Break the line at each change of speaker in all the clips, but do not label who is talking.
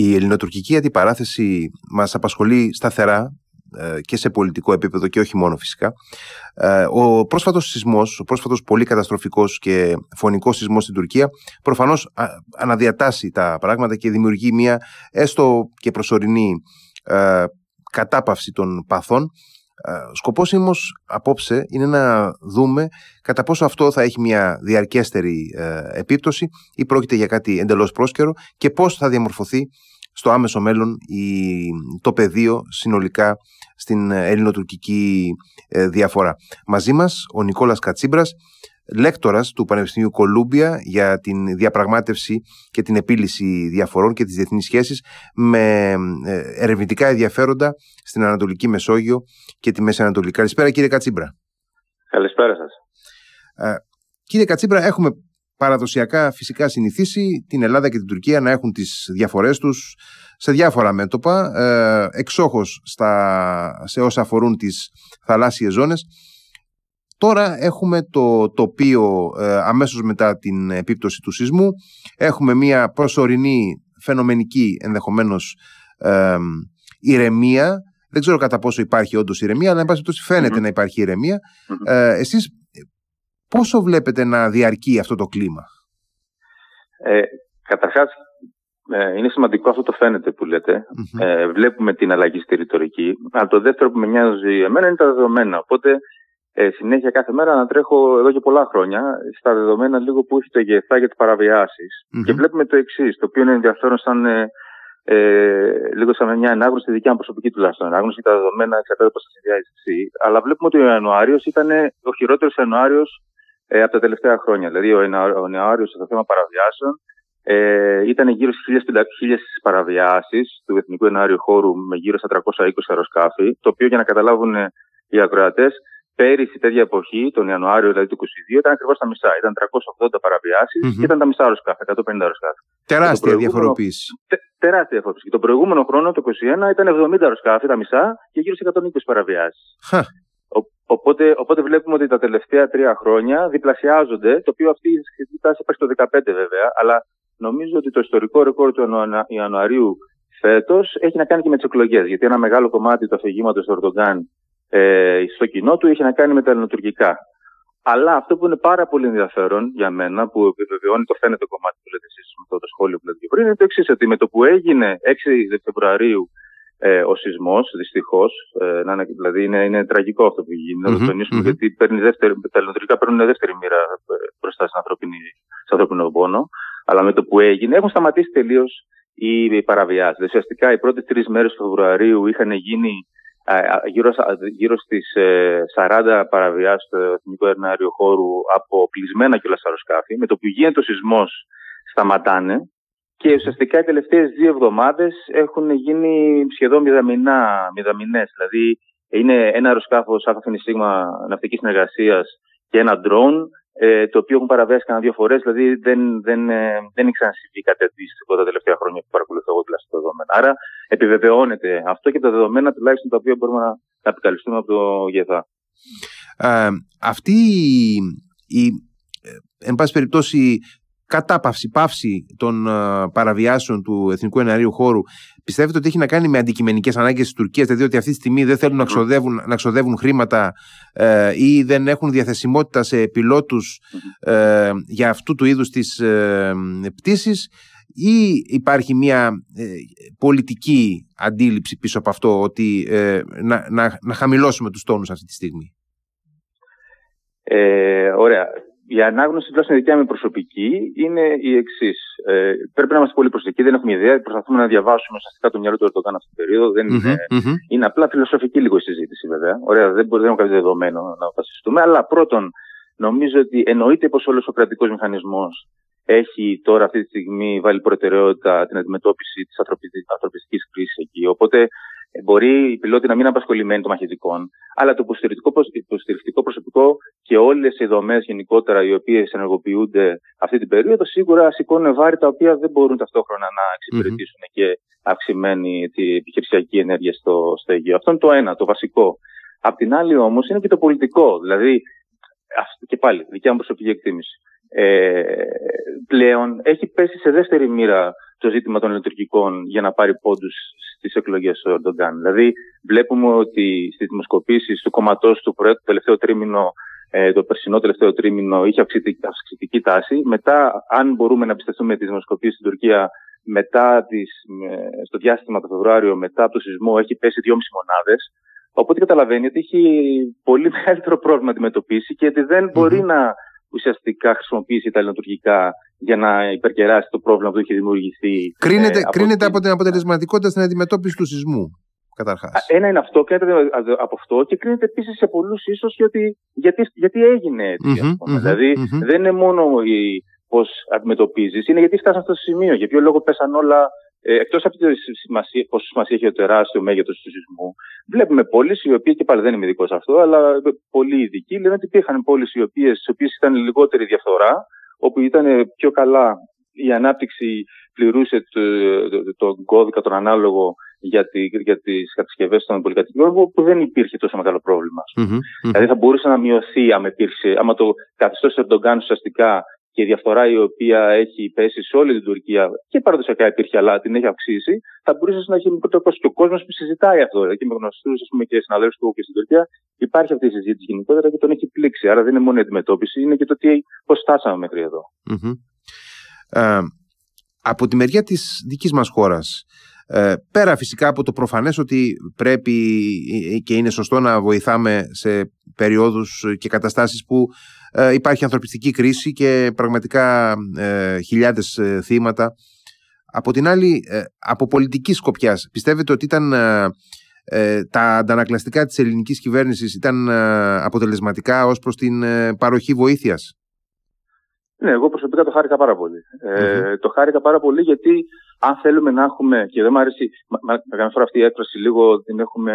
Η ελληνοτουρκική αντιπαράθεση μας απασχολεί σταθερά ε, και σε πολιτικό επίπεδο και όχι μόνο φυσικά. Ε, ο πρόσφατος σεισμός, ο πρόσφατος πολύ καταστροφικός και φωνικός σεισμός στην Τουρκία προφανώς αναδιατάσσει τα πράγματα και δημιουργεί μια έστω και προσωρινή ε, κατάπαυση των παθών. Σκοπός όμως απόψε είναι να δούμε κατά πόσο αυτό θα έχει μια διαρκέστερη επίπτωση ή πρόκειται για κάτι εντελώς πρόσκαιρο και πώς θα διαμορφωθεί στο άμεσο μέλλον το πεδίο συνολικά στην ελληνοτουρκική ε, διαφορά. Μαζί μας ο Νικόλας Κατσίμπρας, λέκτορας του Πανεπιστημίου Κολούμπια για την διαπραγμάτευση και την επίλυση διαφορών και τις διεθνείς σχέσεις με ε, ερευνητικά ενδιαφέροντα στην Ανατολική Μεσόγειο και τη Μέση Ανατολή. Καλησπέρα κύριε Κατσίμπρα.
Καλησπέρα σας.
Ε, κύριε Κατσίμπρα, έχουμε παραδοσιακά φυσικά συνηθίσει την Ελλάδα και την Τουρκία να έχουν τις διαφορές τους σε διάφορα μέτωπα, ε, εξόχως στα, σε όσα αφορούν τις θαλάσσιες ζώνες. Τώρα έχουμε το τοπίο ε, αμέσως μετά την επίπτωση του σεισμού. Έχουμε μια προσωρινή φαινομενική ενδεχομένως ε, ηρεμία. Δεν ξέρω κατά πόσο υπάρχει όντως ηρεμία, αλλά εν πάση περιπτώσει να υπάρχει ηρεμία. Ε, εσείς πόσο βλέπετε να διαρκεί αυτό το κλίμα;
Ε, καταρχάς, ε, είναι σημαντικό αυτό το φαίνεται που λέτε. Ε, βλέπουμε την αλλαγή στη ρητορική. Αλλά το δεύτερο που με νοιάζει εμένα είναι τα δεδομένα. Οπότε ε, συνέχεια κάθε μέρα να τρέχω εδώ και πολλά χρόνια στα δεδομένα λίγο που έχει το ΓΕΘΑ για τις παραβιασει Και βλέπουμε το εξής, το οποίο είναι ενδιαφέρον σαν. Ε, ε, λίγο σαν μια ανάγνωση, τη δικιά μου προσωπική τουλάχιστον ανάγνωση, τα δεδομένα εξαρτάται πώς θα συνδυάζεις εσύ. Αλλά βλέπουμε ότι ο Ιανουάριος ήταν ο χειρότερος Ιανουάριος ε, από τα τελευταία χρόνια. Δηλαδή, ο Ιανουάριος στο θέμα παραβιάσεων ε, ήταν γύρω στις 1.500 παραβιάσεις του Εθνικού Ενάριου Χώρου με γύρω στα 320 αεροσκάφη, το οποίο για να καταλάβουν οι ακροατές, πέρυσι τέτοια εποχή, τον Ιανουάριο δηλαδή του 2022, ήταν ακριβώς τα μισά. Ήταν 380 παραβιασει και ήταν τα μισά αεροσκάφη, 150 αεροσκάφη.
Τεράστια διαφοροποίηση.
Τε, τεράστια διαφοροποίηση. Και τον προηγούμενο χρόνο, το 2021, ήταν 70 αεροσκάφη, τα μισά και γύρω σε 120 παραβιάσεις. Οπότε, οπότε βλέπουμε ότι τα τελευταία τρία χρόνια διπλασιάζονται, το οποίο αυτή η τάση υπάρχει το 2015 βέβαια, αλλά νομίζω ότι το ιστορικό ρεκόρ του Ιανουαρίου φέτος έχει να κάνει και με τις εκλογές. Γιατί ένα μεγάλο κομμάτι του αφηγήματος του Ερντογκάν ε, στο κοινό του έχει να κάνει με τα ελληνοτουρκικά. Αλλά αυτό που είναι πάρα πολύ ενδιαφέρον για μένα, που επιβεβαιώνει το φαίνεται κομμάτι που λέτε εσείς με αυτό το σχόλιο που λέτε πριν, είναι το εξής: Ότι με το που έγινε 6 Φεβρουαρίου ε, ο σεισμός, δυστυχώς. Ε, δηλαδή είναι, είναι τραγικό αυτό που γίνει. Να το τονισουμε γιατί παίρνει δεύτερη, τα ελληνοτουρκικά παίρνουν δεύτερη μοίρα ε, μπροστά στην ανθρώπινο πόνο. Αλλά με το που έγινε έχουν σταματήσει τελείως οι παραβιάσεις. Ουσιαστικά οι πρώτες τρεις μέρες του Φεβρουαρίου είχαν γίνει γύρω, γύρω στις 40 παραβιάσεις του Εθνικού Ερνάριου Χώρου από κλεισμένα κιόλα αεροσκάφη. Με το που γίνεται ο σεισμός σταματάνε και ουσιαστικά οι τελευταίες δύο εβδομάδες έχουν γίνει σχεδόν μηδαμινές. Δηλαδή είναι ένα αεροσκάφος ΑΦΑ Σίγμα ναυτικής συνεργασίας και ένα drone ε, το οποίο έχουν παραβιάσει κανένα δύο φορές. Δηλαδή δεν, δεν, ε, δεν έχει ξανασυμβεί κάτι αντίστοιχο τα τελευταία χρόνια που παρακολουθώ εγώ τουλάχιστον τα δεδομένα. Άρα επιβεβαιώνεται αυτό και τα δεδομένα τουλάχιστον τα οποία μπορούμε να, να επικαλυστούμε από το ΓΕΘΑ.
Ε, αυτή η, ε, εν πάση περιπτώσει κατάπαυση, πάυση των uh, παραβιάσεων του Εθνικού Εναρίου Χώρου πιστεύετε ότι έχει να κάνει με αντικειμενικές ανάγκες της Τουρκίας, δηλαδή ότι αυτή τη στιγμή δεν θέλουν να ξοδεύουν, να ξοδεύουν χρήματα ε, ή δεν έχουν διαθεσιμότητα σε πιλότους ε, για αυτού του είδους τις ε, πτήσεις ή υπάρχει μια ε, πολιτική αντίληψη πίσω από αυτό ότι ε, να, να, να χαμηλώσουμε τους τόνους αυτή τη στιγμή;
Ε, ωραία η ανάγνωση, τουλάχιστον η δικιά μου προσωπική, είναι η εξής. Ε, πρέπει να είμαστε πολύ προσεκτικοί, δεν έχουμε ιδέα. Προσπαθούμε να διαβάσουμε ουσιαστικά το μυαλό του Ερντογάν αυτή την περίοδο. Δεν είναι, mm-hmm. είναι απλά φιλοσοφική λίγο η συζήτηση, βέβαια. Ωραία, δεν, μπορεί, δεν έχουμε κάποιο δεδομένο να βασιστούμε. Αλλά πρώτον, νομίζω ότι εννοείται πως όλος ο κρατικός μηχανισμός έχει τώρα αυτή τη στιγμή βάλει προτεραιότητα την αντιμετώπιση της ανθρωπιστικής κρίσης εκεί. Οπότε ε, μπορεί οι πιλότοι να μην είναι απασχολημένοι των μαχητικών, αλλά το υποστηρικτικό προσωπικό και όλες οι δομές γενικότερα οι οποίες ενεργοποιούνται αυτή την περίοδο σίγουρα σηκώνουν βάρη τα οποία δεν μπορούν ταυτόχρονα να εξυπηρετήσουν mm-hmm. και αυξημένη τη επιχειρησιακή ενέργεια στο, στο Αιγαίο. Αυτό είναι το ένα, το βασικό. Απ' την άλλη όμως είναι και το πολιτικό. Δηλαδή, και πάλι, δικιά μου προσωπική εκτίμηση. Ε, πλέον έχει πέσει σε δεύτερη μοίρα το ζήτημα των λειτουργικών για να πάρει πόντους στις εκλογές του Ερντογκάν. Δηλαδή, βλέπουμε ότι στις δημοσκοπήσεις του κομματός του το τελευταίο τρίμηνο, ε, το περσινό τελευταίο τρίμηνο, είχε αυξητική, αυξητική τάση. Μετά, αν μπορούμε να πιστευτούμε τις δημοσκοπήσεις στην Τουρκία, μετά τις, στο διάστημα το Φεβρουάριο, μετά από το σεισμό, έχει πέσει 2,5 μονάδες. Οπότε καταλαβαίνει ότι έχει πολύ μεγαλύτερο πρόβλημα να αντιμετωπίσει και ότι δεν μπορεί να ουσιαστικά χρησιμοποιήσει τα ελληνοτουρκικά για να υπερκεράσει το πρόβλημα που έχει δημιουργηθεί.
Κρίνεται, ε, από, κρίνεται από την αποτελεσματικότητα στην αντιμετώπιση του σεισμού. Καταρχάς.
Ένα είναι αυτό, κρίνεται από αυτό και κρίνεται επίσης σε πολλούς ίσως γιατί, γιατί, γιατί έγινε έτσι. Mm-hmm, δηλαδη mm-hmm. δεν είναι μόνο πώς αντιμετωπίζεις, είναι γιατί φτάσαν στο σημείο. Για ποιο λόγο πέσαν όλα ε, Εκτός από τη σημασία, πόσο σημασία έχει το τεράστιο μέγεθος του σεισμού, βλέπουμε πόλεις οι οποίες, και πάλι δεν είμαι ειδικός σε αυτό, αλλά πολλοί ειδικοί λένε ότι υπήρχαν πόλεις οι οποίες ήταν λιγότερη διαφθορά, όπου ήταν πιο καλά η ανάπτυξη πληρούσε τον το, κώδικα, τον ανάλογο για, τη, για τις κατασκευές των πολυκατοικιών που δεν υπήρχε τόσο μεγάλο πρόβλημα. Mm-hmm, Δηλαδή θα μπορούσε να μειωθεί άμα, υπήρξε, άμα το καθεστώς Ερντογκάν ουσιαστικά και η διαφθορά η οποία έχει πέσει σε όλη την Τουρκία και παραδοσιακά υπήρχε, αλλά την έχει αυξήσει, θα μπορούσε να έχει μικρότερο κόσμο. Και ο κόσμος που συζητάει αυτό, δηλαδή και με γνωστούς και συναδέλφους του και στην Τουρκία, υπάρχει αυτή η συζήτηση γενικότερα και τον έχει πλήξει. Άρα δεν είναι μόνο η αντιμετώπιση, είναι και το πώς φτάσαμε μέχρι εδώ. Mm-hmm.
Ε, από τη μεριά της δικής μας χώρας, ε, πέρα φυσικά από το προφανές ότι πρέπει και είναι σωστό να βοηθάμε σε περιόδους και καταστάσεις που ε, υπάρχει ανθρωπιστική κρίση και πραγματικά ε, χιλιάδες ε, θύματα. Από την άλλη, από πολιτικής σκοπιάς, πιστεύετε ότι ήταν τα αντανακλαστικά της ελληνικής κυβέρνησης ήταν αποτελεσματικά ως προς την παροχή βοήθειας;
Ναι, εγώ προσωπικά το χάρηκα πάρα πολύ. Ε, το χάρηκα πάρα πολύ γιατί αν θέλουμε να έχουμε, και δεν μου αρέσει, καμιά φορά αυτή η έκφραση λίγο την έχουμε,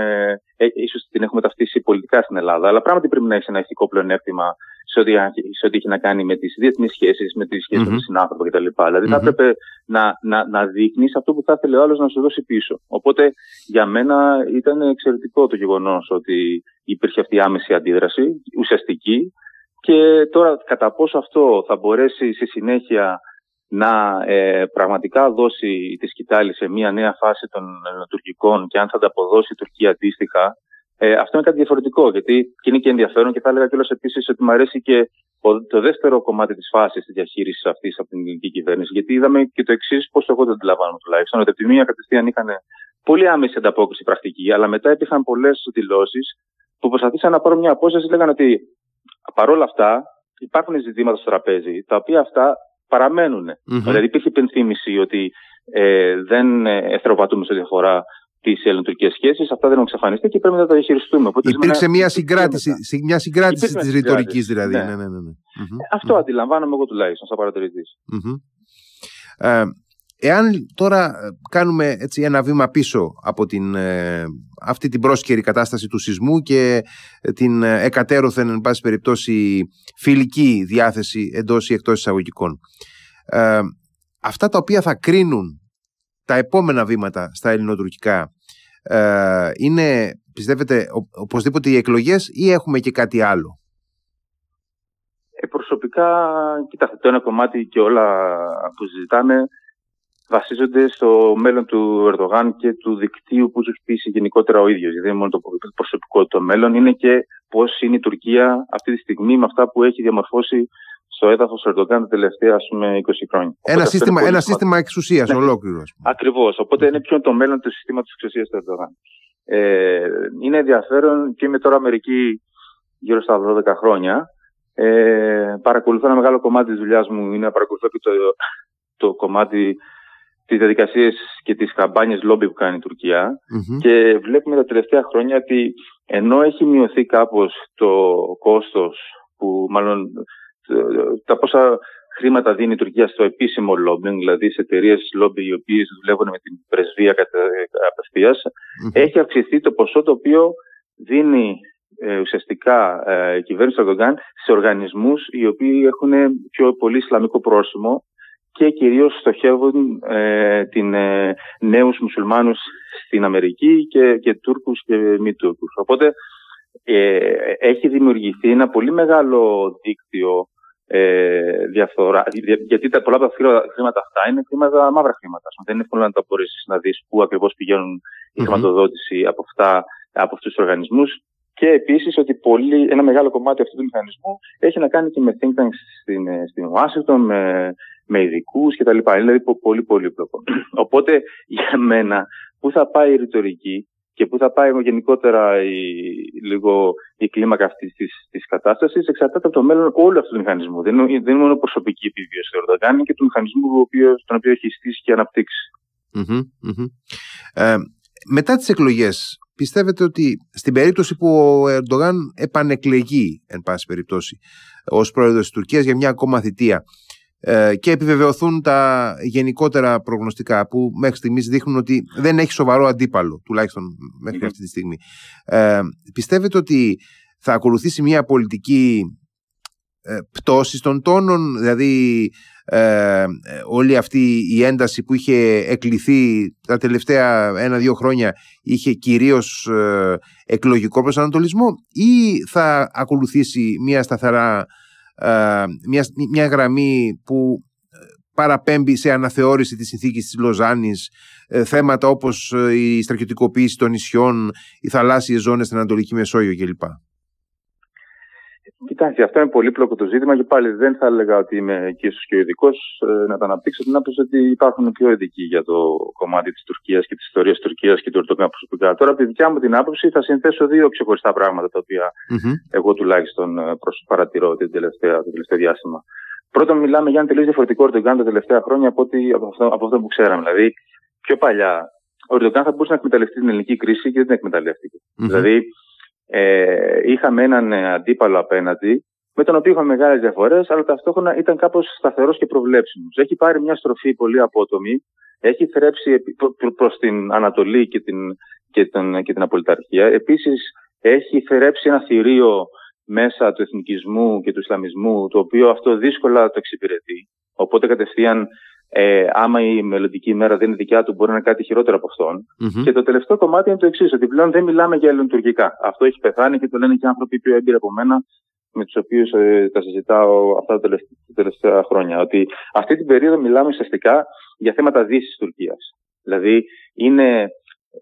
ε, ίσως την έχουμε ταυτίσει πολιτικά στην Ελλάδα, αλλά πράγματι πρέπει να έχει ένα ηθικό πλεονέκτημα σε ό,τι, σε ό,τι έχει να κάνει με τις διεθνείς σχέσεις, με τις σχέσεις mm-hmm. με τον συνάνθρωπο κτλ. Δηλαδή θα έπρεπε να, να, να δείχνεις αυτό που θα ήθελε ο άλλος να σου δώσει πίσω. Οπότε για μένα ήταν εξαιρετικό το γεγονός ότι υπήρχε αυτή η άμεση αντίδραση, ουσιαστική, και τώρα κατά πόσο αυτό θα μπορέσει στη συνέχεια να ε, πραγματικά δώσει τη σκητάλη σε μια νέα φάση των τουρκικών και αν θα ανταποδώσει η Τουρκία αντίστοιχα, ε, αυτό είναι κάτι διαφορετικό. Γιατί και είναι και ενδιαφέρον και θα έλεγα κιόλας επίσης ότι μου αρέσει και το δεύτερο κομμάτι της φάσης της διαχείρισης αυτής από την ελληνική κυβέρνηση. Γιατί είδαμε και το εξής, πώς εγώ δεν αντιλαμβάνομαι τουλάχιστον, ότι από τη μία κατευθείαν είχαν πολύ άμεση ανταπόκριση πρακτική, αλλά μετά υπήρχαν πολλές δηλώσεις που προσπαθήσαν να πάρουν μια απόσταση, λέγανε ότι παρόλα αυτά υπάρχουν ζητήματα στο τραπέζι, τα οποία αυτά παραμένουν. Mm-hmm. Δηλαδή υπήρχε υπενθύμηση ότι ε, δεν εθροπατούμε σε διαφορά τις ελληνοτουρκικέ σχέσεις. Αυτά δεν έχουν εξαφανιστεί και πρέπει να τα διαχειριστούμε.
Οπότε Υπήρξε μια συγκράτηση, μια συγκράτηση της ρητορικής δηλαδή. Ναι. Ναι, ναι, ναι, ναι.
Αυτό αντιλαμβάνομαι εγώ τουλάχιστον σαν παρατηρητη
Ε, Εάν τώρα ε, κάνουμε έτσι ένα βήμα πίσω από την, ε, αυτή την πρόσκαιρη κατάσταση του σεισμού και ε, την εκατέρωθεν, εν πάση περιπτώσει, φιλική διάθεση εντός ή εκτός εισαγωγικών. αυτά τα οποία θα κρίνουν τα επόμενα βήματα στα ελληνοτουρκικά είναι, πιστεύετε, οπωσδήποτε οι εκλογές ή έχουμε και κάτι άλλο;
Ε, προσωπικά, κοιτάξτε, το ένα κομμάτι και όλα που συζητάμε βασίζονται στο μέλλον του Ερδογάν και του δικτύου που έχει χτίσει γενικότερα ο ίδιος. Γιατί δεν είναι μόνο το προσωπικό το μέλλον, είναι και πώς είναι η Τουρκία αυτή τη στιγμή με αυτά που έχει διαμορφώσει στο έδαφος του Ερντογάν τα τελευταία ας πούμε, 20 χρόνια.
Ένα σύστημα, ένα σύστημα εξουσίας ναι. ολόκληρο.
Ακριβώς. Οπότε είναι ποιο είναι το μέλλον του συστήματος εξουσίας του Ερντογάν. Ε, είναι ενδιαφέρον και είμαι τώρα Αμερική γύρω στα 12 χρόνια. Ε, παρακολουθώ ένα μεγάλο κομμάτι της δουλειάς μου, είναι να παρακολουθώ και το, το κομμάτι τις διαδικασίες και τις καμπάνιες λόμπι που κάνει η τουρκια και βλέπουμε τα τελευταία χρόνια ότι ενώ έχει μειωθεί κάπως το κόστος που μάλλον τα πόσα χρήματα δίνει η Τουρκία στο επίσημο lobbying, δηλαδή σε εταιρείες λόμπι οι οποίες δουλεύουν με την πρεσβεία απευθεία, έχει αυξηθεί το ποσό το οποίο δίνει ε, ουσιαστικά ε, η κυβέρνηση του Ερντογκάν σε οργανισμούς οι οποίοι έχουν πιο πολύ ισλαμικό πρόσημο και κυρίως στοχεύουν ε, την, ε, νέους μουσουλμάνους στην Αμερική και, και Τούρκους και μη Τούρκους. Οπότε ε, έχει δημιουργηθεί ένα πολύ μεγάλο δίκτυο ε, διαφθορά. Γιατί τα, πολλά από τα χρήματα αυτά είναι χρήματα, μαύρα χρήματα. Δεν είναι εύκολο να τα απορρίσει να δεις πού ακριβώς πηγαίνουν η χρηματοδότηση από, αυτά, από αυτούς τους οργανισμούς. Και επίσης ότι πολύ, ένα μεγάλο κομμάτι αυτού του μηχανισμού έχει να κάνει και με think tanks στην, ε, στην Ουάσιγκτον, με, με ειδικούς κτλ. Είναι δηλαδή πολύ πολύπλοκο. Οπότε για μένα, πού θα πάει η ρητορική και πού θα πάει γενικότερα η, λίγο η κλίμακα αυτής της της κατάστασης εξαρτάται από το μέλλον όλου αυτού του μηχανισμού. Δεν είναι, δεν είναι μόνο προσωπική επιβίωση του Ερντογάν, είναι και του μηχανισμού τον οποίο έχει στήσει και αναπτύξει.
Ε, μετά τις εκλογές, πιστεύετε ότι στην περίπτωση που ο Ερντογάν επανεκλεγεί, εν πάση περιπτώσει, ως πρόεδρος της Τουρκίας για μια ακόμα θητεία, ε, και επιβεβαιωθούν τα γενικότερα προγνωστικά που μέχρι στιγμής δείχνουν ότι δεν έχει σοβαρό αντίπαλο, τουλάχιστον μέχρι αυτή τη στιγμή. Ε, πιστεύετε ότι θα ακολουθήσει μια πολιτική ε, πτώση των τόνων, δηλαδή ε, όλη αυτή η ένταση που είχε εκλειθεί τα τελευταία ένα-δύο χρόνια είχε κυρίως ε, εκλογικό προσανατολισμό ή θα ακολουθήσει μια σταθερά ε, μια, μια γραμμή που ε, παραπέμπει σε αναθεώρηση της συνθήκης της Λοζάνης ε, θέματα όπως η στρατιωτικοποίηση των νησιών, οι θαλάσσιες ζώνες στην Ανατολική Μεσόγειο κλπ.
Κοιτάξτε, αυτό είναι πολύπλοκο το ζήτημα και πάλι δεν θα έλεγα ότι είμαι εκεί και ο ειδικός να τα αναπτύξω την άποψη ότι υπάρχουν πιο ειδικοί για το κομμάτι της Τουρκίας και της ιστορίας της Τουρκίας και του Ερντογάν προσωπικά. Τώρα, από τη δικιά μου την άποψη, θα συνθέσω δύο ξεχωριστά πράγματα τα οποία mm-hmm. εγώ τουλάχιστον παρατηρώ το τελευταίο διάστημα. Πρώτον, μιλάμε για ένα τελείως διαφορετικό Ερντογάν τα τελευταία χρόνια από, ότι, από, αυτό, από αυτό που ξέραμε. Δηλαδή, πιο παλιά, ο Ερντογάν θα μπορούσε να εκμεταλλευτεί την ελληνική κρίση και δεν την εκμεταλλεύτηκε. Mm-hmm. Δηλαδή, ε, είχαμε έναν ε, αντίπαλο απέναντι, με τον οποίο είχαμε μεγάλες διαφορές, αλλά ταυτόχρονα ήταν κάπως σταθερός και προβλέψιμος. Έχει πάρει μια στροφή πολύ απότομη, έχει θρέψει προ την Ανατολή και την, και την, και την Απολυταρχία. Επίσης, έχει θρέψει ένα θηρίο μέσα του εθνικισμού και του Ισλαμισμού, το οποίο αυτό δύσκολα το εξυπηρετεί. Οπότε κατευθείαν ε, άμα η μελλοντική ημέρα δεν είναι δικιά του, μπορεί να είναι κάτι χειρότερο από Και το τελευταίο κομμάτι είναι το εξής, ότι πλέον δεν μιλάμε για ελληνοτουρκικά. Αυτό έχει πεθάνει και το λένε και άνθρωποι πιο έμπειροι από μένα, με τους οποίους ε, τα συζητάω αυτά τα τελευταία, χρόνια. Ότι αυτή την περίοδο μιλάμε ουσιαστικά για θέματα δύσης Τουρκίας. Δηλαδή, είναι ε,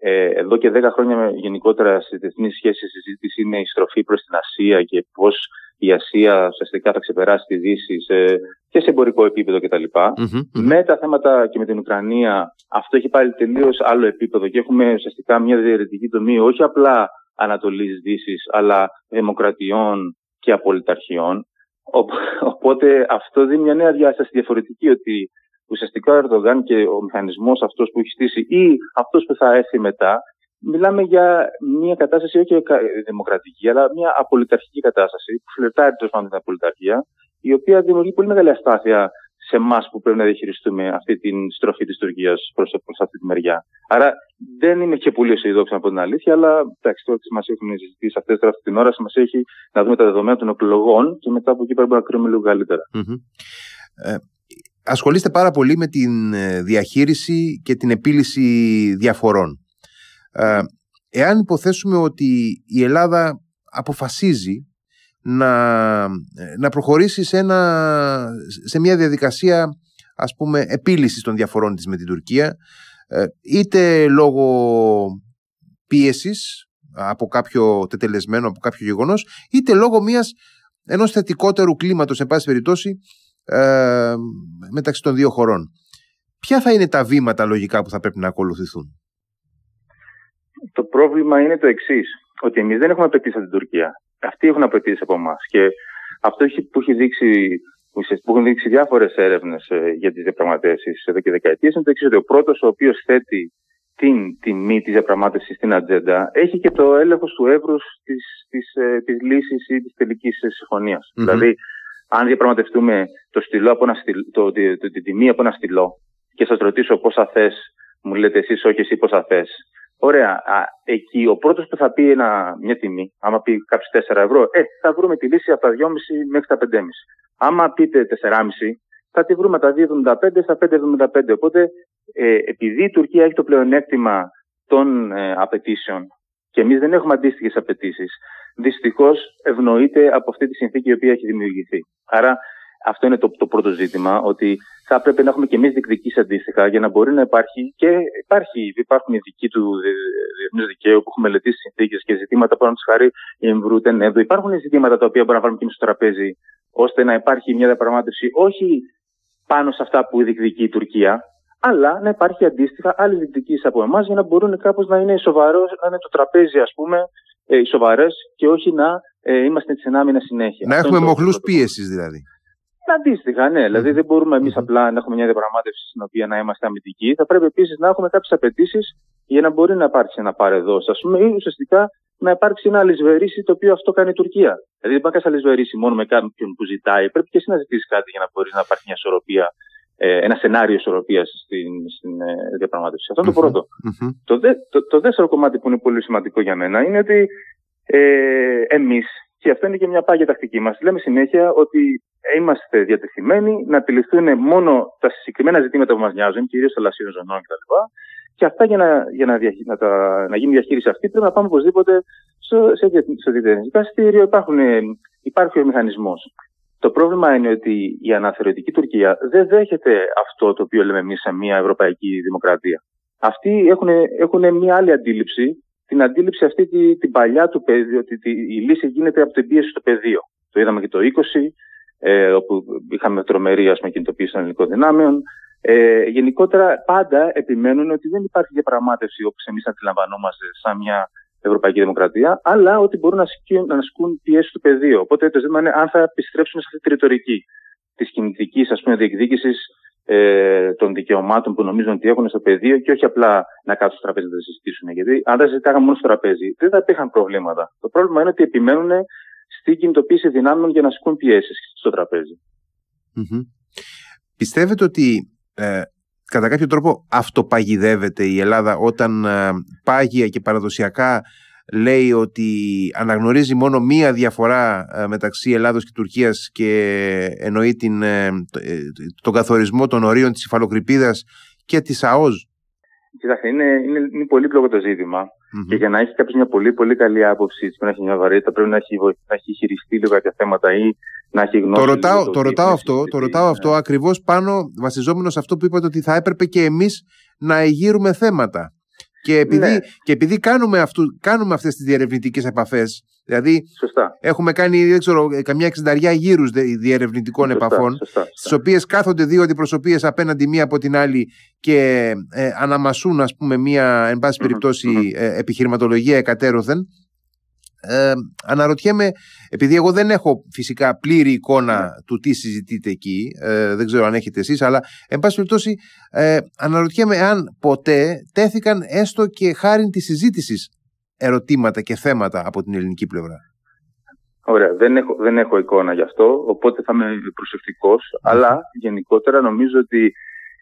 εδώ και 10 χρόνια γενικότερα στι διεθνείς σχέσεις η συζήτηση είναι η στροφή προς την Ασία και πώς η Ασία ουσιαστικά θα ξεπεράσει τη Δύση σε, και σε εμπορικό επίπεδο κτλ. Με τα θέματα και με την Ουκρανία, αυτό έχει πάλι τελείως άλλο επίπεδο και έχουμε ουσιαστικά μια διαιρετική τομή όχι απλά Ανατολής Δύσης, αλλά δημοκρατιών και απολυταρχιών. Οπότε αυτό δίνει μια νέα διάσταση διαφορετική ότι ουσιαστικά ο Ερδογάν και ο μηχανισμός αυτός που έχει στήσει ή αυτός που θα έρθει μετά μιλάμε για μια κατάσταση όχι δημοκρατική, αλλά μια απολυταρχική κατάσταση που φλερτάρει τέλος πάντων την απολυταρχία, η οποία δημιουργεί πολύ μεγάλη αστάθεια σε εμάς που πρέπει να διαχειριστούμε αυτή την στροφή της Τουρκίας προς αυτή τη μεριά. Άρα δεν είμαι και πολύ αισιοδόξο από την αλήθεια, αλλά εντάξει, τώρα μας έχουν συζητήσει αυτές τώρα αυτή την ώρα, μας έχει να δούμε τα δεδομένα των εκλογών και μετά από εκεί πρέπει να κρίνουμε λίγο καλύτερα. Mm-hmm.
Ε, ασχολείστε πάρα πολύ με την ε, διαχείριση και την επίλυση διαφορών. Ε, εάν υποθέσουμε ότι η Ελλάδα αποφασίζει να, να προχωρήσει σε, ένα, σε μια διαδικασία ας πούμε επίλυσης των διαφορών της με την Τουρκία ε, είτε λόγω πίεσης από κάποιο τετελεσμένο, από κάποιο γεγονός είτε λόγω μιας ενός θετικότερου κλίματος σε πάση περιπτώσει ε, μεταξύ των δύο χωρών. Ποια θα είναι τα βήματα λογικά που θα πρέπει να ακολουθηθούν;
Το πρόβλημα είναι το εξής. Ότι εμείς δεν έχουμε απαιτήσει από την Τουρκία. Αυτοί έχουν απαιτήσει από εμάς. Και αυτό που, έχει δείξει, που έχουν δείξει διάφορες έρευνες ε, για τις διαπραγματεύσεις εδώ και δεκαετίες είναι το εξής. Ότι ο πρώτος ο οποίος θέτει την τιμή της διαπραγμάτευσης στην ατζέντα έχει και το έλεγχος του εύρους της της, ε, της λύσης ή της τελικής Δηλαδή, αν διαπραγματευτούμε το στυλό από ένα στυλ, το, το, το, την τιμή από ένα στυλό και σας ρωτήσω πόσα θες, μου λέτε εσείς όχι, εσύ πόσα θες. Ωραία. Α, εκεί ο πρώτος που θα πει ένα, μια τιμή, άμα πει κάποιος 4 ευρώ, ε, θα βρούμε τη λύση από τα 2,5 μέχρι τα 5,5. Άμα πείτε 4,5, θα τη βρούμε τα 2,75 στα 5,75. Οπότε, ε, επειδή η Τουρκία έχει το πλεονέκτημα των ε, απαιτήσεων και εμείς δεν έχουμε αντίστοιχες απαιτήσεις, δυστυχώς ευνοείται από αυτή τη συνθήκη η οποία έχει δημιουργηθεί. Άρα, αυτό είναι το, το πρώτο ζήτημα, ότι θα έπρεπε να έχουμε και εμείς διεκδικήσεις αντίστοιχα για να μπορεί να υπάρχει και υπάρχει, υπάρχουν ειδικοί του διεθνούς δικαίου που έχουν μελετήσει συνθήκες και ζητήματα που, του χάρη, η Εμβρούτεν, εδώ υπάρχουν ζητήματα τα οποία μπορούμε να βάλουμε και εμείς στο τραπέζι, ώστε να υπάρχει μια διαπραγμάτευση όχι πάνω σε αυτά που διεκδικεί η Τουρκία, αλλά να υπάρχει αντίστοιχα άλλη διεκδικήση από εμάς για να μπορούν κάπως να είναι σοβαρός, να είναι το τραπέζι, ας πούμε, ε, οι σοβαρές και όχι να ε, είμαστε τη ενάμυνα συνέχεια.
Να έχουμε μοχλούς πίεσης δηλαδή.
Αντίστοιχα, ναι. Δηλαδή δεν μπορούμε εμείς απλά να έχουμε μια διαπραγμάτευση στην οποία να είμαστε αμυντικοί. Θα πρέπει επίσης να έχουμε κάποιες απαιτήσεις για να μπορεί να υπάρξει ένα παρεδό, ας πούμε, ή ουσιαστικά να υπάρξει ένα αλυσβερίσι το οποίο αυτό κάνει η Τουρκία. Δηλαδή δεν πάει να αλυσβερίσι μόνο με κάποιον που ζητάει. Πρέπει και εσύ να ζητήσεις κάτι για να μπορείς να υπάρχει μια ισορροπία, ε, ένα σενάριο ισορροπίας στην, στην ε, διαπραγμάτευση. Αυτό είναι το πρωτο Το, δε, το, το δεύτερο κομμάτι που είναι πολύ σημαντικό για μένα είναι ότι ε, εμείς, και αυτό είναι και μια πάγια τακτική μας, λέμε συνέχεια ότι είμαστε διατεθειμένοι να επιληφθούν μόνο τα συγκεκριμένα ζητήματα που μας νοιάζουν, κυρίως θαλασσίων ζωνών κτλ. Και αυτά για να, για να, να, τα, να γίνει διαχείριση αυτή πρέπει να πάμε οπωσδήποτε στο, σε, στο διεθνέ δικαστήριο. υπάρχει ο μηχανισμός. Το πρόβλημα είναι ότι η αναθεωρητική Τουρκία δεν δέχεται αυτό το οποίο λέμε εμείς σε μια ευρωπαϊκή δημοκρατία. Αυτοί έχουν, έχουν μια άλλη αντίληψη, την αντίληψη αυτή την, την παλιά του πεδίου, ότι η λύση γίνεται από την πίεση στο πεδίο. Το είδαμε και το 20, ε, όπου είχαμε τρομερή ας πούμε, κινητοποίηση των ελληνικών δυνάμεων. Ε, γενικότερα πάντα επιμένουν ότι δεν υπάρχει διαπραγμάτευση όπως εμείς αντιλαμβανόμαστε σαν μια Ευρωπαϊκή Δημοκρατία, αλλά ότι μπορούν να ασκούν, να ασκούν πιέσεις στο πεδίο. Οπότε το ζήτημα είναι αν θα επιστρέψουν σε αυτή τη ρητορική της κινητικής διεκδίκησης ε, των δικαιωμάτων που νομίζουν ότι έχουν στο πεδίο και όχι απλά να κάτσουν στο τραπέζι να τα συζητήσουν. Γιατί αν τα συζητάγαμε μόνο στο τραπέζι, δεν θα υπήρχαν προβλήματα. Το πρόβλημα είναι ότι επιμένουν στην κινητοποίηση δυνάμεων για να ασκούν πιέσεις στο τραπεζι
Πιστεύετε ότι ε, κατά κάποιο τρόπο αυτοπαγιδεύεται η Ελλάδα όταν ε, πάγια και παραδοσιακά λέει ότι αναγνωρίζει μόνο μία διαφορά ε, μεταξύ Ελλάδος και Τουρκίας και εννοεί την, ε, τον καθορισμό των ορίων της υφαλοκρηπίδας και της ΑΟΣ.
Κοιτάξτε, είναι, είναι, είναι πολύπλοκο το ζήτημα. Mm-hmm. Και για να έχει κάποιος μια πολύ πολύ καλή άποψη, πρέπει να έχει μια βαρύτητα, πρέπει να έχει, να έχει χειριστεί λίγο κάποια θέματα ή να έχει γνώση.
Το ρωτάω, το, ρωτάω αυτό, το ρωτάω αυτό ναι. ακριβώς πάνω βασιζόμενος σε αυτό που είπατε ότι θα έπρεπε και εμείς να εγείρουμε θέματα. Και επειδή, ναι. και επειδή κάνουμε, αυτού, κάνουμε αυτές τις διερευνητικές επαφές, δηλαδή
σωστά.
έχουμε κάνει δεν ξέρω, καμιά εξενταριά γύρους διερευνητικών σωστά, επαφών, σωστά, στις οποίες κάθονται δύο αντιπροσωπείες απέναντι μία από την άλλη και ε, αναμασούν ας πούμε μία, εν πάση περιπτώσει, ε, επιχειρηματολογία εκατέρωθεν, ε, αναρωτιέμαι, επειδή εγώ δεν έχω φυσικά πλήρη εικόνα ναι. του τι συζητείτε εκεί, ε, δεν ξέρω αν έχετε εσείς, αλλά εν πάση περιπτώσει ε, αναρωτιέμαι αν ποτέ τέθηκαν έστω και χάρη της συζήτησης ερωτήματα και θέματα από την ελληνική πλευρά.
Ωραία, δεν έχω, δεν έχω εικόνα γι' αυτό, οπότε θα είμαι προσεκτικός, αλλά γενικότερα νομίζω ότι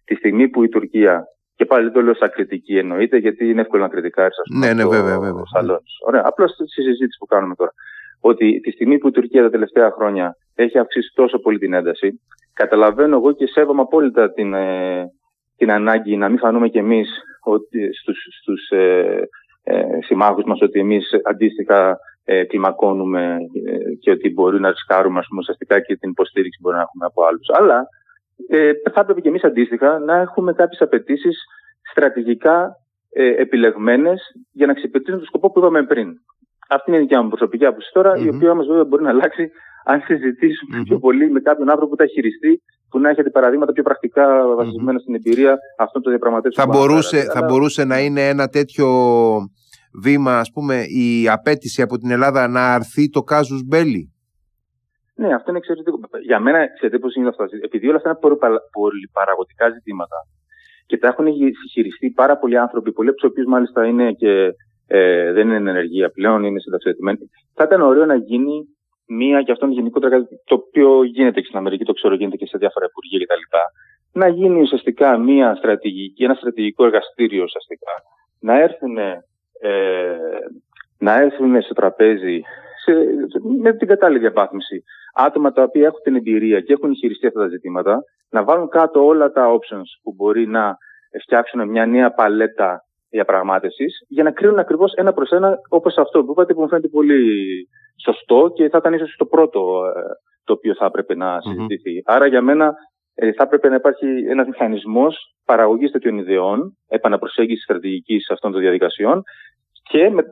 τη στιγμή που η Τουρκία και πάλι το λέω σαν κριτική εννοείται, γιατί είναι εύκολο να κριτικάρεις.
Ναι, ναι, βέβαια, βέβαια.
Ωραία. Απλώς στη συζήτηση που κάνουμε τώρα. Ότι τη στιγμή που η Τουρκία τα τελευταία χρόνια έχει αυξήσει τόσο πολύ την ένταση, καταλαβαίνω εγώ και σέβομαι απόλυτα την, ε, την ανάγκη να μην φανούμε κι εμείς στους στους, ε, ε, συμμάχους μας ότι εμείς αντίστοιχα ε, κλιμακώνουμε ε, και ότι μπορεί να ρισκάρουμε ας πούμε, ουσιαστικά και την υποστήριξη που μπορεί να έχουμε από άλλους. Αλλά ε, θα έπρεπε και εμείς αντίστοιχα να έχουμε κάποιες απαιτήσεις στρατηγικά ε, επιλεγμένες για να εξυπηρετήσουν το σκοπό που είπαμε πριν. Αυτή είναι η δικιά μου προσωπική άποψη η οποία όμως βέβαια μπορεί να αλλάξει αν συζητησουμε πιο πολύ με κάποιον άνθρωπο που τα χειριστεί, που να έχει παραδείγματα πιο πρακτικά βασισμένα στην εμπειρία αυτών των διαπραγματεύσεων.
Θα, μπορούσε, θα μπορούσε να είναι ένα τέτοιο βήμα, ας πούμε, η απέτηση από την Ελλάδα να αρθεί το κάζους μπέλι.
Ναι, αυτό είναι εξαιρετικό. Για μένα, ξέρετε πώ είναι αυτό. Επειδή όλα αυτά είναι πολυπαραγωγικά ζητήματα και τα έχουν χειριστεί πάρα πολλοί άνθρωποι, πολλοί από τους οποίους μάλιστα είναι και ε, δεν είναι ενεργεία πλέον, είναι συνταξιοδοτημένοι, θα ήταν ωραίο να γίνει μία, και αυτό είναι γενικότερα κάτι το οποίο γίνεται και στην Αμερική, το ξέρω, γίνεται και σε διάφορα υπουργεία κτλ. Να γίνει ουσιαστικά μία στρατηγική, ένα στρατηγικό εργαστήριο ουσιαστικά. Να έρθουν, ε, να έρθουν στο τραπέζι σε, με την κατάλληλη διαβάθμιση. Άτομα τα οποία έχουν την εμπειρία και έχουν χειριστεί αυτά τα ζητήματα, να βάλουν κάτω όλα τα options που μπορεί να φτιάξουν μια νέα παλέτα διαπραγμάτευσης για να κρίνουν ακριβώς ένα προς ένα όπως αυτό που είπατε που μου φαίνεται πολύ σωστό και θα ήταν ίσως το πρώτο το οποίο θα έπρεπε να συζητηθει Άρα για μένα ε, θα έπρεπε να υπάρχει ένας μηχανισμός παραγωγής τέτοιων ιδεών, επαναπροσέγγισης στρατηγικής αυτών των διαδικασιών και με,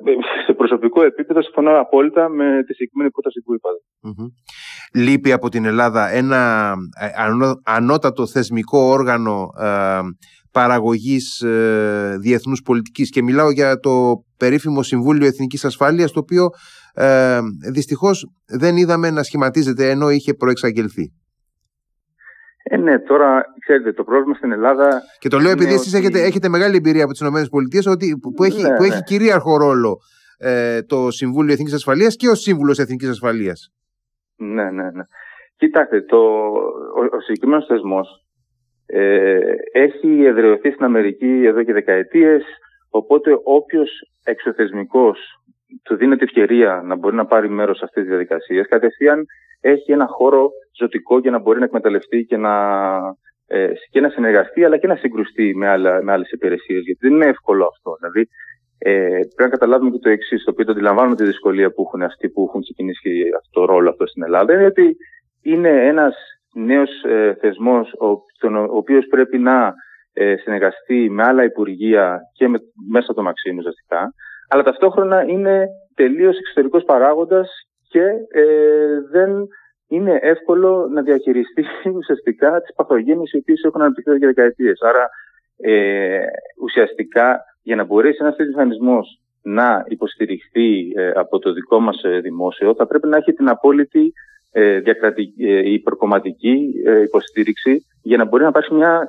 σε προσωπικό επίπεδο συμφωνώ απόλυτα με τη συγκεκριμένη πρόταση που ειπατε
Λείπει από την Ελλάδα ένα ε, ανώτατο θεσμικό όργανο ε, παραγωγής ε, διεθνούς πολιτικής. Και μιλάω για το περίφημο Συμβούλιο Εθνικής Ασφάλειας το οποίο ε, δυστυχώς δεν είδαμε να σχηματίζεται ενώ είχε προεξαγγελθεί.
Ε, ναι, τώρα ξέρετε, το πρόβλημα στην Ελλάδα.
Και το λέω επειδή εσείς έχετε, έχετε μεγάλη εμπειρία από τις ΗΠΑ ότι, που, έχει, ναι, που έχει ναι. κυρίαρχο ρόλο ε, το Συμβούλιο Εθνικής Ασφαλείας και ο Σύμβουλος Εθνικής Ασφαλείας.
Ναι, ναι, ναι. Κοιτάξτε, το, ο, ο συγκεκριμένος θεσμός ε, έχει εδραιωθεί στην Αμερική εδώ και δεκαετίες. Οπότε όποιος εξωθεσμικός του δίνεται ευκαιρία να μπορεί να πάρει μέρος σε αυτές τις διαδικασίες, κατευθείαν έχει ένα χώρο ζωτικό για να μπορεί να εκμεταλλευτεί και να, ε, και να συνεργαστεί αλλά και να συγκρουστεί με, άλλα, με άλλες υπηρεσίες γιατί δεν είναι εύκολο αυτό. Δηλαδή ε, πρέπει να καταλάβουμε και το εξής, το οποίο το αντιλαμβάνουμε τη δυσκολία που έχουν αυτοί που έχουν ξεκινήσει αυτό το ρόλο αυτό στην Ελλάδα, είναι ότι είναι ένας νέος ε, θεσμός ο, τον, ο οποίος πρέπει να ε, συνεργαστεί με άλλα υπουργεία και με, μέσα το Μαξίμου ουσιαστικά, αλλά ταυτόχρονα είναι τελείως εξωτερικός παράγοντας και ε, δεν είναι εύκολο να διαχειριστεί ουσιαστικά τις παθογένειες οι οποίες έχουν αναπτυχθεί εδώ και δεκαετίες. Άρα ε, ουσιαστικά για να μπορέσει ένας τέτοιος μηχανισμός να υποστηριχθεί ε, από το δικό μας ε, δημόσιο θα πρέπει να έχει την απόλυτη ε, διακρατική, υπερκομματική υποστήριξη για να μπορεί να υπάρχει μια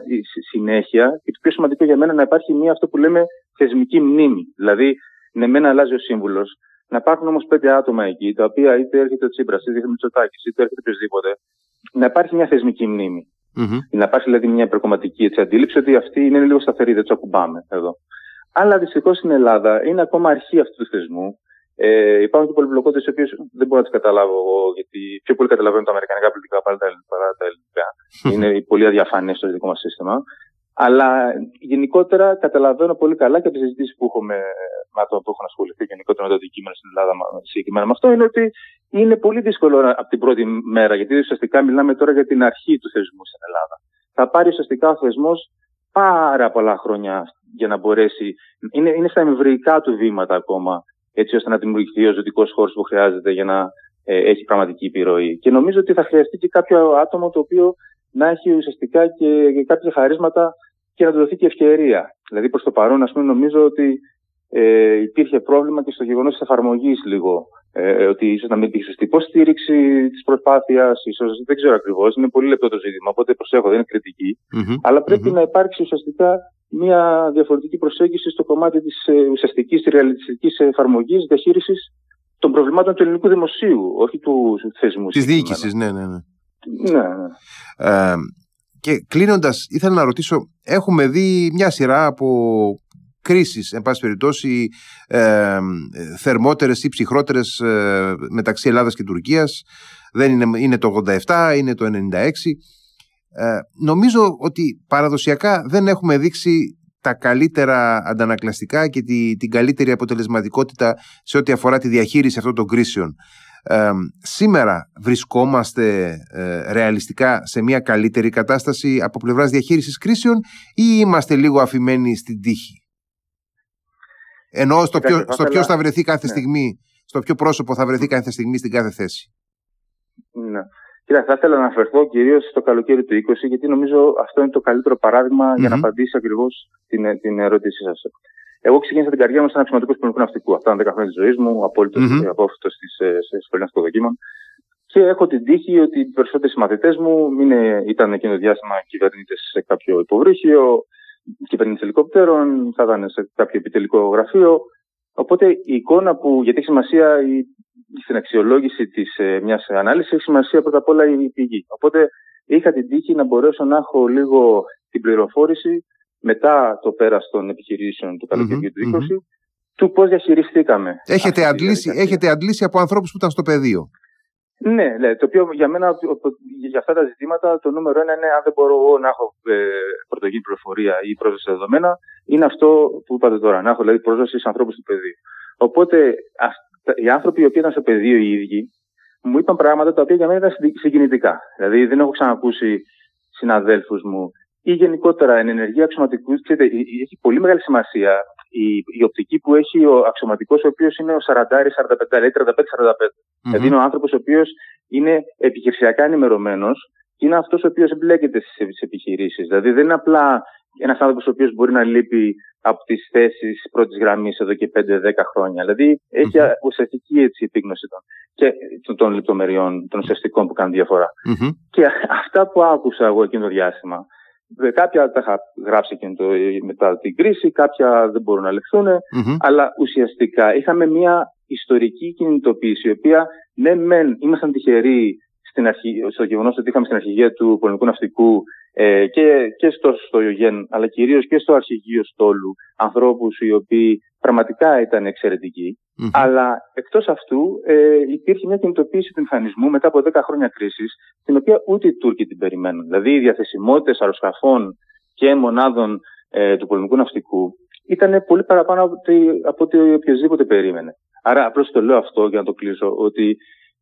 συνέχεια και το πιο σημαντικό για μένα να υπάρχει μια αυτό που λέμε θεσμική μνήμη. Δηλαδή, ναι, μένα αλλάζει ο σύμβουλος, να υπάρχουν όμως πέντε άτομα εκεί, τα οποία είτε έρχεται ο Τσίπρας, είτε έρχεται ο Μητσοτάκη, είτε έρχεται οποιοδήποτε, να υπάρχει μια θεσμική μνήμη. Mm-hmm. Να υπάρχει δηλαδή μια υπερκομματική έτσι, αντίληψη ότι αυτή είναι λίγο σταθερή, δεν του ακουμπάμε εδώ. Αλλά δυστυχώς στην Ελλάδα είναι ακόμα αρχή αυτού του θεσμού. Ε, υπάρχουν και πολυπλοκότητες οι οποίες δεν μπορώ να τις καταλάβω εγώ, γιατί πιο πολύ καταλαβαίνω τα αμερικανικά πολιτικά παρά τα ελληνικά. Είναι πολύ αδιαφανές το δικό μας σύστημα. Αλλά γενικότερα καταλαβαίνω πολύ καλά και από τις συζητήσεις που έχουμε με άτομα που έχουν ασχοληθεί γενικότερα με το αντικείμενο στην Ελλάδα συγκεκριμένα με αυτό, είναι ότι είναι πολύ δύσκολο από την πρώτη μέρα, γιατί ουσιαστικά μιλάμε τώρα για την αρχή του θεσμού στην Ελλάδα. Θα πάρει ουσιαστικά ο θεσμός πάρα πολλά χρόνια για να μπορέσει. Είναι, είναι στα εμβρυϊκά του βήματα ακόμα, έτσι ώστε να δημιουργηθεί ο ζωτικός χώρος που χρειάζεται για να ε, έχει πραγματική επιρροή. Και νομίζω ότι θα χρειαστεί και κάποιο άτομο το οποίο να έχει ουσιαστικά και, και κάποια χαρίσματα και να του δοθεί και ευκαιρία. Δηλαδή, προς το παρόν, ας πούμε, νομίζω ότι ε, υπήρχε πρόβλημα και στο γεγονός της εφαρμογής λίγο. Ε, ότι ίσως να μην υπήρχε σωστή υποστήριξη της προσπάθειας, ίσως δεν ξέρω ακριβώς. Είναι πολύ λεπτό το ζήτημα, οπότε προσέχω, δεν είναι κριτική. Mm-hmm. Αλλά πρέπει mm-hmm. να υπάρξει ουσιαστικά μια διαφορετική προσέγγιση στο κομμάτι της ε, ουσιαστικής ρεαλιστικής εφαρμογής, διαχείρισης των προβλημάτων του ελληνικού δημοσίου, όχι του θεσμού.
Της διοίκησης, ναι, ναι, ναι.
ναι, ναι.
Ε, και κλείνοντας, ήθελα να ρωτήσω, έχουμε δει μια σειρά από κρίσεις, εν πάση περιπτώσει ε, θερμότερες ή ψυχρότερες ε, μεταξύ Ελλάδας και Τουρκίας. Δεν είναι, είναι το 87, είναι το 96. Ε, νομίζω ότι παραδοσιακά δεν έχουμε δείξει τα καλύτερα αντανακλαστικά και τη, την καλύτερη αποτελεσματικότητα σε ό,τι αφορά τη διαχείριση αυτών των κρίσεων. Ε, σήμερα βρισκόμαστε ε, ρεαλιστικά σε μια καλύτερη κατάσταση από πλευράς διαχείρισης κρίσεων ή είμαστε λίγο αφημένοι στην τύχη; Ενώ στο, ποιο, στο ποιος θα βρεθεί κάθε ναι. στιγμή, στο ποιο πρόσωπο θα βρεθεί κάθε στιγμή στην κάθε θέση;
Ναι. Κοίτα, θα ήθελα να αναφερθώ κυρίως στο καλοκαίρι του 20, γιατί νομίζω αυτό είναι το καλύτερο για να απαντήσει ακριβώς την, την ερώτησή σας. Εγώ ξεκίνησα την καριέρα μου σαν αξιωματικός του ναυτικού. Αυτά είναι 10 χρόνια της ζωής μου, απόλυτος mm-hmm. απόφυτος στι σχολέ δοκίμων. Και έχω την τύχη ότι οι περισσότεροι μαθητέ μου είναι, ήταν εκείνο το διάστημα κυβερνήτες σε κάποιο υποβρύχιο, κυβερνήτη ελικόπτερων, θα ήταν σε κάποιο επιτελικό γραφείο. Οπότε η εικόνα που, γιατί έχει σημασία η, στην αξιολόγηση της, ε, μιας ανάλυσης, έχει σημασία πρώτα απ' όλα η πηγή. Οπότε είχα την τύχη να μπορέσω να έχω λίγο την πληροφόρηση μετά το πέρας των επιχειρήσεων του καλοκαιριού του 20, του πώς διαχειριστήκαμε.
Έχετε αντλήσει, έχετε αντλήσει από ανθρώπους που ήταν στο πεδίο.
Ναι, ναι, το οποίο για μένα, για αυτά τα ζητήματα, το νούμερο ένα είναι αν δεν μπορώ εγώ να έχω ε, πρωτογενή πληροφορία ή πρόσβαση σε δεδομένα, είναι αυτό που είπατε τώρα, να έχω δηλαδή πρόσβαση σε ανθρώπους του πεδίου. Οπότε οι άνθρωποι οι οποίοι ήταν στο πεδίο οι ίδιοι μου είπαν πράγματα τα οποία για μένα ήταν συγκινητικά. Δηλαδή δεν έχω ξανακούσει συναδέλφους μου ή γενικότερα εν ενεργεία αξιωματικού. Ξέρετε, έχει πολύ μεγάλη σημασία η, η οπτική που έχει ο αξιωματικός, ο οποίος είναι ο 40-45, δηλαδή 35-45. Δηλαδή είναι ο άνθρωπος ο οποίος είναι επιχειρησιακά ενημερωμένος και είναι αυτός ο οποίος εμπλέκεται στις επιχειρήσεις. Δηλαδή δεν είναι απλά ένας άνθρωπος ο οποίος μπορεί να λείπει από τις θέσεις πρώτης γραμμής εδώ και 5-10 χρόνια. Δηλαδή έχει mm-hmm. ουσιαστική έτσι, επίγνωση των, και, των λεπτομεριών, των ουσιαστικών που κάνουν Και αυτά που άκουσα εγώ εκείνο το διάστημα, κάποια τα είχα γράψει εκείνο το, μετά την κρίση, κάποια δεν μπορούν να λεχθουν αλλά ουσιαστικά είχαμε μια ιστορική κινητοποίηση, η οποία ναι, μεν ήμασταν τυχεροί στην αρχή, στο γεγονός ότι είχαμε στην αρχηγία του πολεμικού ναυτικού ε, και, και στο, στο Ιωγέν, αλλά κυρίως και στο αρχηγείο Στόλου, ανθρώπους οι οποίοι πραγματικά ήταν Αλλά εκτός αυτού ε, υπήρχε μια κινητοποίηση του μηχανισμού μετά από 10 χρόνια κρίσης, την οποία ούτε οι Τούρκοι την περιμένουν. Δηλαδή οι διαθεσιμότητες αεροσκαφών και μονάδων ε, του πολεμικού ναυτικού ήταν πολύ παραπάνω από, από ό,τι οποιοδήποτε περίμενε. Άρα απλώς το λέω αυτό για να το κλείσω, ότι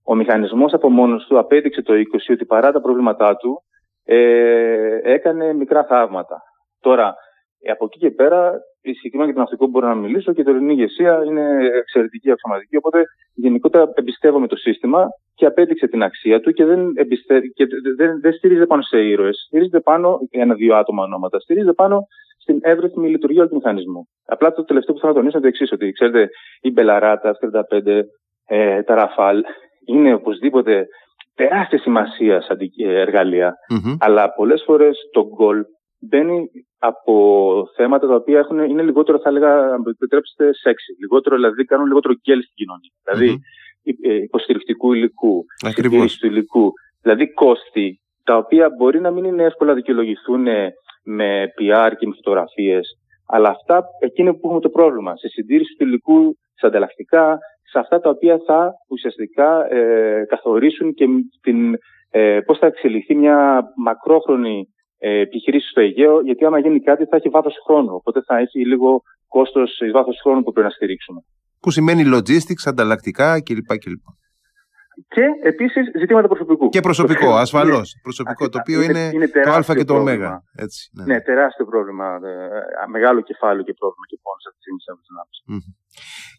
ο μηχανισμός από μόνος του απέδειξε το 20 ότι παρά τα προβλήματά του ε, έκανε μικρά θαύματα. Τώρα, ε, από εκεί και πέρα, συγκεκριμένα για το ναυτικό μπορώ να μιλήσω και η τωρινή ηγεσία είναι εξαιρετική αξιωματική. Οπότε, γενικότερα εμπιστεύομαι το σύστημα και απέδειξε την αξία του και δεν, εμπιστε... και δεν, δεν στηρίζεται πάνω σε ήρωες. Στηρίζεται πάνω, ένα-δύο άτομα ονόματα, στηρίζεται πάνω στην εύρυθμη λειτουργία του μηχανισμού. Απλά το τελευταίο που θέλω να τονίσω είναι το εξής, ότι ξέρετε, η Μπελαρά, τα 35, ε, τα Ραφάλ, είναι οπωσδήποτε τεράστια σημασία σαν εργαλεία αλλά πολλές φορές το γκολ μπαίνει από θέματα τα οποία έχουν, είναι λιγότερο, θα έλεγα, αν το επιτρέψετε, σεξι. Λιγότερο, δηλαδή κάνουν λιγότερο γκέλ στην κοινωνία. Δηλαδή, ε, υποστηρικτικού υλικού, συντήρηση του υλικού, δηλαδή κόστη, τα οποία μπορεί να μην είναι εύκολα να δικαιολογηθούν με PR και με φωτογραφίες, αλλά αυτά εκείνο που έχουμε το πρόβλημα. Σε συντήρηση του υλικού, σε ανταλλακτικά, σε αυτά τα οποία θα ουσιαστικά ε, καθορίσουν και την, ε, πώς θα εξελιχθεί μια μακρόχρονη ε, επιχειρήση στο Αιγαίο, γιατί άμα γίνει κάτι θα έχει βάθος χρόνου, οπότε θα έχει λίγο κόστος εις βάθος χρόνου που πρέπει να στηρίξουμε.
Που σημαίνει logistics, ανταλλακτικά κλπ. κλπ.
Και επίσης ζητήματα προσωπικού.
Και προσωπικό, ασφαλώς. Προσωπικό, το οποίο είναι, είναι, το Α και το Ω.
Ναι, ναι, τεράστιο πρόβλημα. Ε, μεγάλο κεφάλαιο και πρόβλημα και πόνο αυτή τη στιγμή στην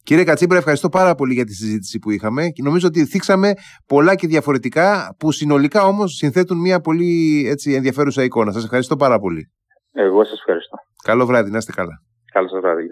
Κύριε Κατσίμπρα, ευχαριστώ πάρα πολύ για τη συζήτηση που είχαμε και νομίζω ότι θίξαμε πολλά και διαφορετικά που συνολικά όμως συνθέτουν μια πολύ έτσι, ενδιαφέρουσα εικόνα. Σας ευχαριστώ πάρα πολύ.
Εγώ σας ευχαριστώ.
Καλό βράδυ, να είστε καλά.
Καλό σας βράδυ.